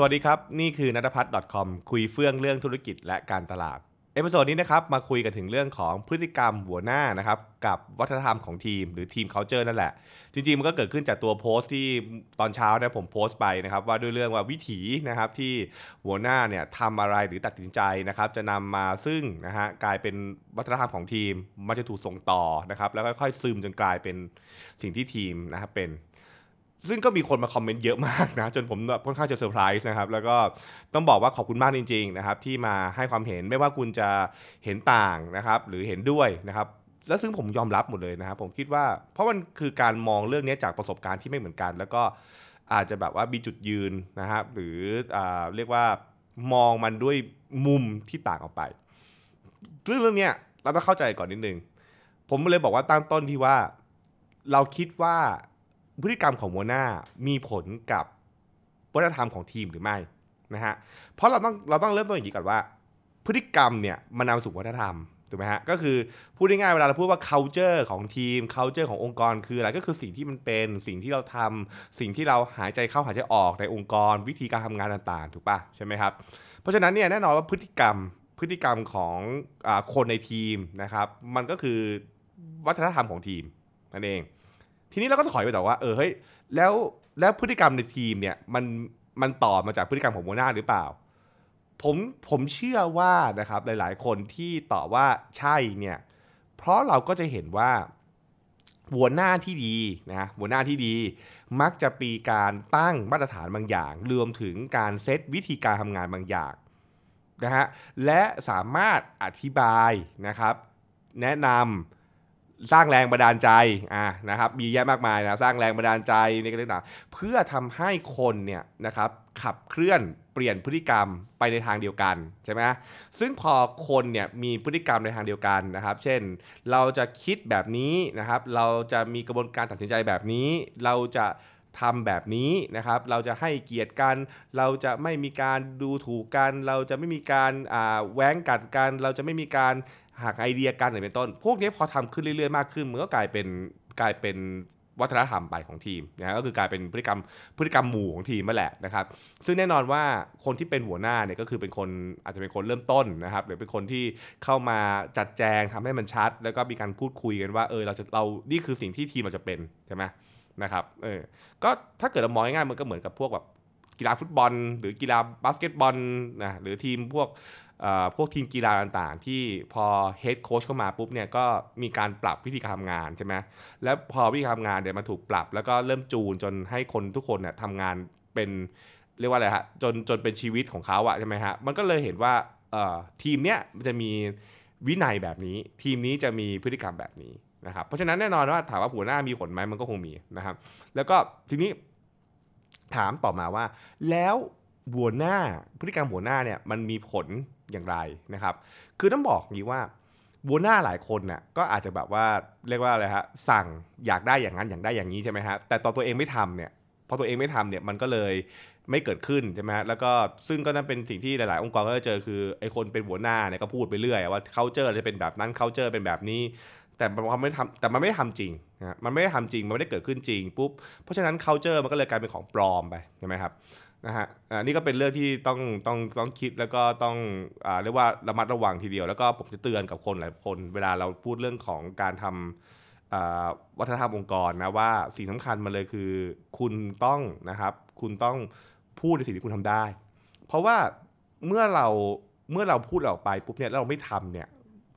สวัสดีครับ นี่คือนัทพัฒน์ .com คุยเฟื่องเรื่องธุรกิจและการตลาด episode นี้นะครับมาคุยกันถึงเรื่องของพฤติกรรมหัวหน้านะครับกับวัฒนธรรมของทีมหรือทีม culture นั่นแหละ จริงๆ มันก็เกิดขึ้นจากตัวโพสต์ที่ตอนเช้าเนี่ยผมโพสต์ไปนะครับว่าด้วยเรื่องว่าวิถีนะครับที่หัวหน้าเนี่ยทำอะไรหรือตัดสินใจนะครับจะนำมาซึ่งนะฮะกลายเป็นวัฒนธรรมของทีม มันจะถูกส่งต่อนะครับแล้วก็ค่อยซึมจนกลายเป็นสิ่งที่ทีมนะครับเป็น ซึ่งก็มีคนมาคอมเมนต์เยอะมากนะ จนผมแบบค่อนข้างจะเซอร์ไพรส์นะครับ แล้วก็ต้องบอกว่าขอบคุณมากจริงๆนะครับ ที่มาให้ความเห็นไม่ว่าคุณจะเห็นต่างนะครับ หรือเห็นด้วยนะครับแล้วซึ่งผมยอมรับหมดเลยนะครับ ผมคิดว่า เพราะมันคือการมองเรื่องนี้จากประสบการณ์ที่ไม่เหมือนกัน แล้วก็อาจจะแบบว่ามีจุดยืนนะครับ หรืออเรียกว่ามองมันด้วยมุมที่ต่างออกไปเรื่องเรื่องนี้เราต้องเข้าใจก่อนนิดนึงผมเลยบอกว่าตั้งต้นที่ว่า เราคิดว่า พฤติกรรมของหัวหน้ามีผลกับวัฒนธรรมของทีมหรือไม่นะฮะเพราะเราต้องเราต้องเริ่มต้นอย่างนี้ก่อนว่า พฤติกรรมเนี่ยมันนำสู่วัฒนธรรมถูกไหมฮะก็คือพูดง่ายๆเวลาเราพูดว่า culture ของทีม culture ขององค์กรคืออะไรก็คือสิ่งที่มันเป็นสิ่งที่เราทำสิ่งที่เราหายใจเข้าหายใจออกในองค์กร วิธีการทำงานต่างๆ ถูกปะใช่ไหมครับเพราะฉะนั้นเนี่ยแน่นอนว่าพฤติกรรมพฤติกรรมของอคนในทีมนะครับ มันก็คือวัฒนธรรมของทีมนั่นเอง ทีนี้เราก็ถอยไปแต่ว่าเออเฮ้ยแล้วแล้วพฤติกรรมในทีมเนี่ยมันมันต่อมาจากพฤติกรรมของหัวหน้าหรือเปล่า ผมผมเชื่อว่านะครับหลาย ๆ คนที่ตอบว่าใช่เนี่ยเพราะเราก็จะเห็นว่าหัวหน้าที่ดีนะหัวหน้าที่ดี มักจะมีการตั้งมาตรฐานบางอย่างรวมถึงการเซตวิธีการทำงานบางอย่างนะฮะและสามารถอธิบายนะครับ แนะนำ สร้างแรงบันดาลใจอะนะครับมีเยอะมากมายนะสร้างแรงบันดาลใจในการต่างเพื่อทำให้คนเนี่ยนะครับขับเคลื่อนเปลี่ยนพฤติกรรมไปในทางเดียวกันใช่ไหมซึ่งพอคนเนี่ยมีพฤติกรรมในทางเดียวกันนะครับ เช่น เราจะคิดแบบนี้นะครับ เราจะมีกระบวนการตัดสินใจแบบนี้ เราจะทำแบบนี้นะครับ เราจะให้เกียรติกัน เราจะไม่มีการดูถูกกัน เราจะไม่มีการแหว้งกัดกัน เราจะไม่มีการ หักไอเดียกันอะไรเป็นต้น พวกนี้พอทำขึ้นเรื่อยๆมากขึ้นมันก็กลายเป็นกลายเป็นวัฒนธรรมไปของทีมนะก็คือกลายเป็นพฤติกรรมพฤติกรรมหมู่ของทีมนั่นแหละนะครับ ซึ่งแน่นอนว่าคนที่เป็นหัวหน้าเนี่ยก็คือเป็นคนอาจจะเป็นคนเริ่มต้นนะครับหรือเป็นคนที่เข้ามาจัดแจงทำให้มันชัด แล้วก็มีการพูดคุยกันว่าเออเราจะเรานี่คือสิ่งที่ทีมเราจะเป็นใช่ไหมนะครับเออก็ถ้าเกิดเรามองง่ายๆมันก็เหมือนกับพวกแบบกีฬาฟุตบอล หรือกีฬาบาสเกตบอลนะหรือทีมพวก พวกทีมกีฬาต่างๆ ที่พอเฮดโค้ชเข้ามาปุ๊บเนี่ยก็มีการปรับวิธีการทำงานใช่ไหมแล้วพอวิธีการทำงานเนี่ยมันถูกปรับ แล้วก็เริ่มจูนจนให้คนทุกคนเนี่ยทำงานเป็นเรียกว่าอะไรฮะจนจนเป็นชีวิตของเขาอะใช่ไหมฮะมันก็เลยเห็นว่าทีมเนี้ยมันจะมีวินัยแบบนี้ ทีมนี้จะมีพฤติกรรมแบบนี้นะครับเพราะฉะนั้นแน่นอนว่าถามว่าหัวหน้ามีผลไหมมันก็คงมีนะครับ แล้วก็ทีนี้ถามต่อมาว่า แล้ว หัวหน้าพฤติกรรมหัวหน้าเนี่ยมันมีผลอย่างไรนะครับ คือต้องบอกอย่างนี้ว่าหัวหน้าหลายคนน่ะก็อาจจะแบบว่าเรียกว่าอะไรฮะสั่งอยากได้อย่างนั้นอยางได้อย่างนี้ใช่ไหมฮะแต่ตอนตัวเองไม่ทำเนี่ยพอตัวเองไม่ทำเนี่ยมันก็เลยไม่เกิดขึ้นใช่ไหมฮะแล้วก็ซึ่งก็นั่นเป็นสิ่งที่หลายๆ องค์กรก็จะเจอคือไอ้คนเป็นหัวหน้าเนี่ยก็พูดไปเรื่อยว่าเขาเจอจะเป็นแบบนั้นเขาเจอเป็นแบบนี้ แต่มันไม่ทำแต่มันไม่ได้ทำจริงนะมันไม่ได้ทำจริงมันไม่ได้เกิดขึ้นจริงปุ๊บเพราะฉะนั้น culture มันก็เลยกลายเป็นของปลอมไปใช่ไหมครับ นะฮะอันนี้ก็เป็นเรื่องที่ต้องต้องต้องคิดแล้วก็ต้องอ่าเรียกว่าระมัดระวังทีเดียว แล้วก็ผมจะเตือนกับคนหลายคน เวลาเราพูดเรื่องของการทำวัฒนธรรมองค์กรนะว่าสิ่งสำคัญมาเลยคือ คุณต้องนะครับ คุณต้องพูดในสิ่งที่คุณทำได้ เพราะว่าเมื่อเราเมื่อเราพูดออกไปปุ๊บเนี่ยแล้วเราไม่ทำเนี่ย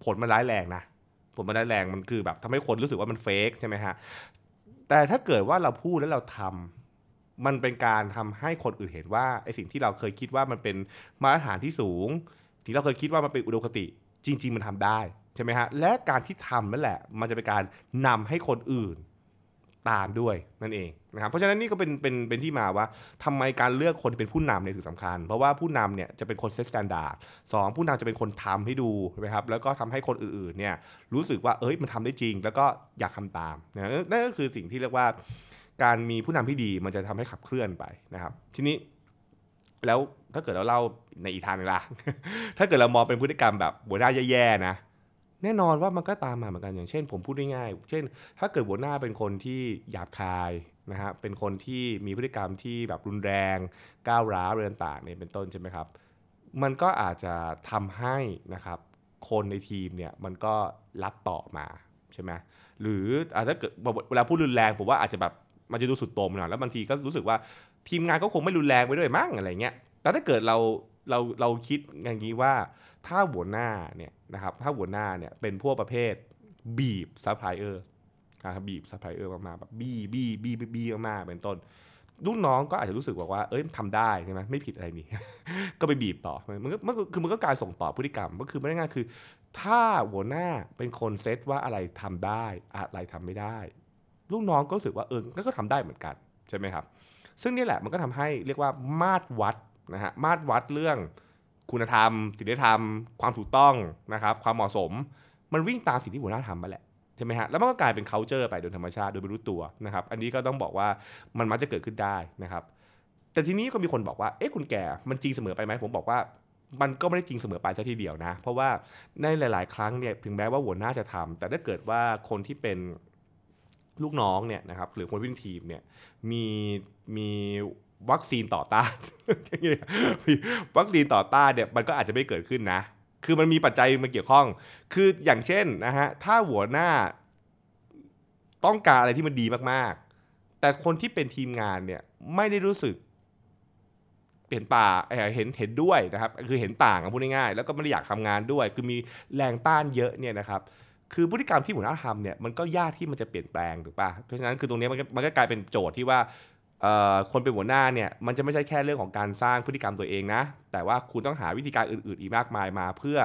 ผลมันร้ายแรงนะผลมันร้ายแรงมันคือแบบทำให้คนรู้สึกว่ามันเฟกใช่ไหมฮะแต่ถ้าเกิดว่าเราพูดแล้วเราทำ มันเป็นการทำให้คนอื่นเห็นว่าไอสิ่งที่เราเคยคิดว่ามันเป็นมาตรฐานที่สูง ที่เราเคยคิดว่ามันเป็นอุดมคติ จริง ๆ มันทำได้ใช่ไหมฮะและการที่ทำนั่นแหละ มันจะเป็นการนำให้คนอื่นตามด้วยนั่นเองนะครับเพราะฉะนั้นนี่ก็เป็นเป็นเป็นที่มาว่าทำไมการเลือกคนเป็นผู้นำเนี่ยถึงสำคัญ เพราะว่าผู้นำเนี่ยจะเป็นคนเซตมาตรฐานสองผู้นำจะเป็นคนทำให้ดูใช่ไหมครับแล้วก็ทำให้คนอื่นๆเนี่ยรู้สึกว่าเอ้ยมันทำได้จริง แล้วก็อยากทำตามนะนั่นก็คือสิ่งที่เรียกว่า การมีผู้นำที่ดีมันจะทำให้ขับเคลื่อนไปนะครับ ทีนี้แล้วถ้าเกิดเราเล่าในอีกทางนึงล่ะ ถ้าเกิดเรามองเป็นพฤติกรรมแบบหัวหน้าแย่ๆนะ แน่นอนว่ามันก็ตามมาเหมือนกันอย่างเช่น ผมพูดง่ายๆเช่น ถ้าเกิดหัวหน้าเป็นคนที่หยาบคายนะฮะเป็นคนที่มีพฤติกรรมที่แบบรุนแรงก้าวร้าวเรื่องต่างเนี่ยเป็นต้นใช่ไหมครับ มันก็อาจจะทำให้นะครับ คนในทีมเนี่ยมันก็รับต่อมาใช่ไหมหรืออาเกิดเวลาพูดรุนแรงผมว่าอาจจะแบบ มันจะดูสุดโต่งหน่อยแล้วบางทีก็รู้สึกว่าทีมงานก็คงไม่รุนแรงไปด้วยมั้งอะไรเงี้ยแต่ถ้าเกิดเราเราเราคิดอย่างนี้ว่าถ้าหัวหน้าเนี่ยนะครับถ้าหัวหน้าเนี่ยเป็นพวกประเภทบีบซัพพลายเออร์นะครับบีบซัพพลายเออร์มากๆแบบบีบีบีบีมากๆเป็นต้นลูกน้องก็อาจจะรู้สึกบอกว่า เอ้ยทำได้ใช่ไหมไม่ผิดอะไรนี่ ก็ไปบีบต่อ มันก็มันคือมันก็การส่งต่อพฤติกรรม ก็คือไม่ได้ง่ายคือ ถ้าหัวหน้าเป็นคนเซตว่าอะไรทำได้ อะไรทำไม่ได้ ลูกน้องก็รู้สึกว่าเออก็ทำได้เหมือนกันใช่ไหมครับ ซึ่งนี่แหละมันก็ทำให้เรียกว่ามาตรวัดนะฮะมาตรวัดเรื่องคุณธรรมศีลธรรม ความถูกต้องนะครับ ความเหมาะสม มันวิ่งตามสิ่งที่หัวหน้าทำมาแหละใช่ไหมฮะแล้วมันก็กลายเป็น culture ไปโดยธรรมชาติโดยไม่รู้ตัวนะครับ อันนี้ก็ต้องบอกว่ามันมักจะเกิดขึ้นได้นะครับ แต่ทีนี้ก็มีคนบอกว่าเอ๊ะคุณแก่มันจริงเสมอไปไหมผมบอกว่ามันก็ไม่ได้จริงเสมอไปซะทีเดียวนะ เพราะว่าในหลาย ๆ ครั้งเนี่ยถึงแม้ว่าหัวหน้าจะทำแต่ถ้าเกิดว่าคนที่เป็น ลูกน้องเนี่ยนะครับหรือคนวิ่งทีมเนี่ยมีมีวัคซีนต่อต้านวัคซีนต่อต้านเนี่ยมันก็อาจจะไม่เกิดขึ้นนะ คือมันมีปัจจัยมาเกี่ยวข้อง คืออย่างเช่นนะฮะถ้าหัวหน้าต้องการอะไรที่มันดีมากๆ แต่คนที่เป็นทีมงานเนี่ยไม่ได้รู้สึกเห็นป่าเห็นเห็นด้วยนะครับ คือเห็นต่างพูดง่ายๆแล้วก็ไม่ได้อยากทำงานด้วย คือมีแรงต้านเยอะเนี่ยนะครับ คือพฤติกรรมที่หัวหน้าทำเนี่ยมันก็ยากที่มันจะเปลี่ยนแปลงถูกป่ะเพราะฉะนั้นคือตรงนี้มันก็มันก็กลายเป็นโจทย์ที่ว่าคนเป็นหัวหน้าเนี่ยมันจะไม่ใช่แค่เรื่องของการสร้างพฤติกรรมตัวเองนะ แต่ว่าคุณต้องหาวิธีการอื่น ๆ อีกมากมายมา เพื่อ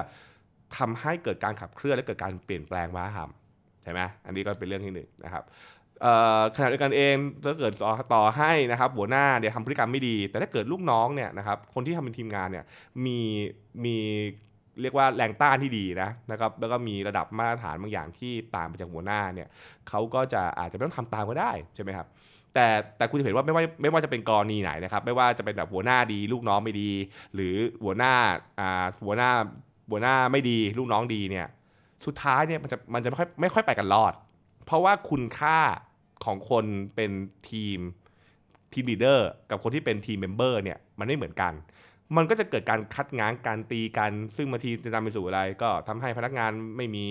ทำให้เกิดการขับเคลื่อนและเกิดการเปลี่ยนแปลงวัฒนธรรมใช่ไหมอันนี้ก็เป็นเรื่องที่หนึ่งนะครับขณะเดียวกันเองถ้าเกิดต่อให้นะครับหัวหน้าเนี่ยทำพฤติกรรมไม่ดี แต่ถ้าเกิดลูกน้องเนี่ยนะครับคนที่ทำเป็นทีมงานเนี่ยมีมี เรียกว่าแรงต้านที่ดีนะนะครับแล้วก็มีระดับมาตรฐานบางอย่างที่ต่างไปจากหัวหน้าเนี่ยเขาก็จะอาจจะไม่ต้องทำตามก็ได้ใช่ไหมครับแต่แต่คุณจะเห็นว่าไม่ว่าไม่ว่าจะเป็นกรณีไหนนะครับไม่ว่าจะเป็นแบบหัวหน้าดี ลูกน้องไม่ดี หรือหัวหน้าอ่าหัวหน้าหัวหน้าไม่ดี ลูกน้องดีเนี่ยสุดท้ายเนี่ยมันจะมันจะไม่ค่อยไม่ค่อยไปกันรอด เพราะว่าคุณค่าของคนเป็นทีมteam leader กับคนที่เป็น team member เนี่ยมันไม่เหมือนกัน มันก็จะเกิดการคัดง้างการตีกัน ซึ่งบางทีจะนำไปสู่อะไร ก็ทำให้พนักงานไม่มี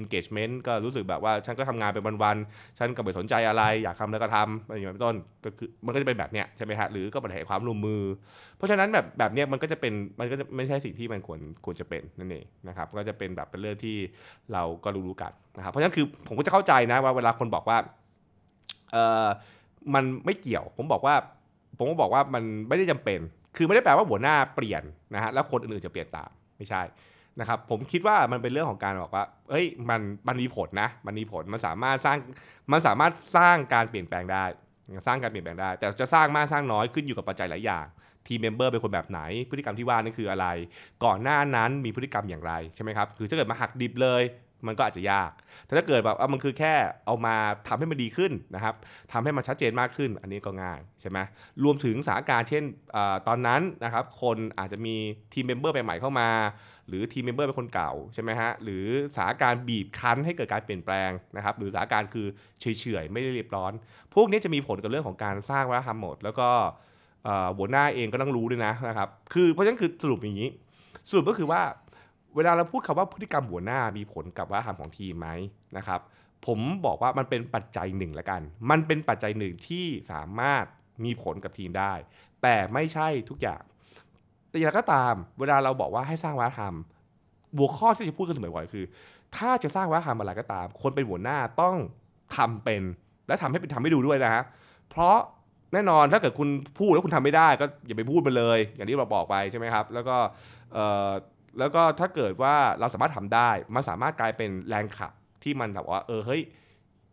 engagement ก็รู้สึกแบบว่าฉันก็ทำงานไปวันๆ ฉันก็ไม่สนใจอะไร อยากทำแล้วก็ทำอะไรอย่างนี้เป็นต้น ก็คือมันก็จะเป็นแบบเนี้ยใช่ไหมฮะ หรือก็ปัญหาความร่วมมือ เพราะฉะนั้นแบบแบบเนี้ยมันก็จะเป็น มันก็จะไม่ใช่สิ่งที่มันควรควรจะเป็นนั่นเองนะครับ ก็จะเป็นแบบเป็นเรื่องที่เราก็รู้ๆกันนะครับ เพราะฉะนั้นคือผมก็จะเข้าใจนะว่าเวลาคนบอกว่า เออมันไม่เกี่ยว ผมบอกว่า ผมก็บอกว่ามันไม่ได้จำเป็น คือไม่ได้แปลว่าหัวหน้าเปลี่ยนนะฮะแล้วคนอื่นๆจะเปลี่ยนตามไม่ใช่นะครับผมคิดว่ามันเป็นเรื่องของการบอกว่าเอ้ยมันมันมีผลนะมันมีผลมันสามารถสร้างมันสามารถสร้างการเปลี่ยนแปลงได้ สร้างการเปลี่ยนแปลงได้ แต่จะสร้างมากสร้างน้อยขึ้นอยู่กับปัจจัยหลายอย่าง team member เป็นคนแบบไหน พฤติกรรมที่ว่านี่นคืออะไร ก่อนหน้านั้นมีพฤติกรรมอย่างไรใช่ไหมครับ คือถ้าเกิดมาหักดิบเลย มันก็อาจจะยาก แต่ถ้าเกิดแบบมันคือแค่เอามาทำให้มันดีขึ้นนะครับทำให้มันชัดเจนมากขึ้น อันนี้ก็ง่ายใช่ไหมรวมถึงสถานการณ์เช่นตอนนั้นนะครับคนอาจจะมี team member ใหม่เข้ามา หรือ team member เป็นคนเก่าใช่ไหมฮะหรือสถานการณ์บีบคั้นให้เกิดการเปลี่ยนแปลงนะครับหรือสถานการณ์คือเฉยๆไม่ได้รีบร้อน พวกนี้จะมีผลกับเรื่องของการสร้างวัฒนธรรมหมด แล้วก็หัวหน้าเองก็ต้องรู้ด้วยนะนะครับคือเพราะฉะนั้นคือสรุปอย่างนี้ สรุปก็คือว่า เวลาเราพูดคำว่าพฤติกรรมหัวหน้ามีผลกับวัฒนธรรมของทีมไหมนะครับ ผมบอกว่ามันเป็นปัจจัยหนึ่งละกัน มันเป็นปัจจัยหนึ่งที่สามารถมีผลกับทีมได้ แต่ไม่ใช่ทุกอย่าง แต่อย่างไรก็ตาม เวลาเราบอกว่าให้สร้างวัฒนธรรมหัวข้อที่จะพูดกันเสมอบ่อยคือ ถ้าจะสร้างวัฒนธรรมอะไรก็ตาม คนเป็นหัวหน้าต้องทำเป็น และทำให้เป็นทำให้ดูด้วยนะฮะเพราะแน่นอนถ้าเกิดคุณพูดแล้วคุณทำไม่ได้ ก็อย่าไปพูดไปเลย อย่างที่เราบอกไปใช่ไหมครับ แล้วก็ แล้วก็ถ้าเกิดว่าเราสามารถทำได้ มันสามารถกลายเป็นแรงขับที่มันแบบว่าเออเฮ้ย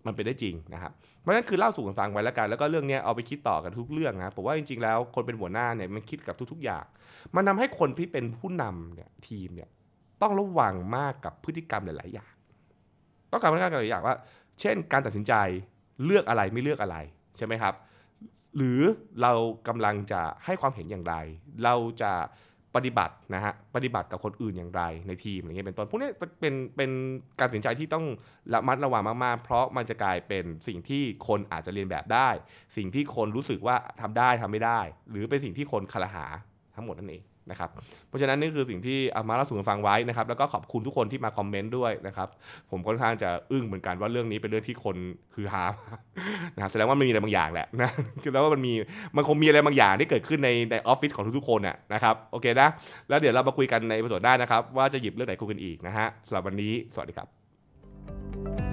มันเป็นได้จริงนะครับเพราะฉะนั้นคือเล่าสู่กันฟังไว้แล้วกัน แล้วก็เรื่องนี้เอาไปคิดต่อกันทุกเรื่องนะผมว่าจริงๆแล้วคนเป็นหัวหน้าเนี่ยมันคิดกับทุก ๆ อย่าง มันทาให้คนที่เป็นผู้นำเนี่ยทีมเนี่ยต้องระวังมากกับพฤติกรรมหลาย ๆ อย่าง ต้องการพฤติกรรมหลายอย่างว่า เช่น การตัดสินใจเลือกอะไรไม่เลือกอะไรใช่ไหมครับ หรือเรากำลังจะให้ความเห็นอย่างไร เราจะ ปฏิบัตินะฮะปฏิบัติกับคนอื่นอย่างไรในทีมอะไรเงี้ยเป็นต้นพวกนี้เป็นเป็นการตัดสินใจที่ต้องระมัดระวังมากๆ เพราะมันจะกลายเป็นสิ่งที่คนอาจจะเรียนแบบได้ สิ่งที่คนรู้สึกว่าทำได้ทำไม่ได้ หรือเป็นสิ่งที่คนคลหาทั้งหมดนั่นเอง นะครับเพราะฉะนั้นนี่คือสิ่งที่เอามาเล่าสู่กันฟังไว้นะครับแล้วก็ขอบคุณทุกคนที่มาคอมเมนต์ด้วยนะครับผมค่อนข้างจะอึ้งเหมือนกันว่าเรื่องนี้เป็นเรื่องที่คนคือหานะแสดงว่ามันมีอะไรบางอย่างแหละนะคือแล้วว่ามันมีมันคงมีอะไรบางอย่างที่เกิดขึ้นในในออฟฟิศของทุกๆคนน่ะนะครับโอเคนะแล้วเดี๋ยวเรามาคุยกันในประโยชน์ได้นะครับ ว่าจะหยิบเรื่องไหนคุยกันอีกนะฮะสำหรับวันนี้สวัสดีครับ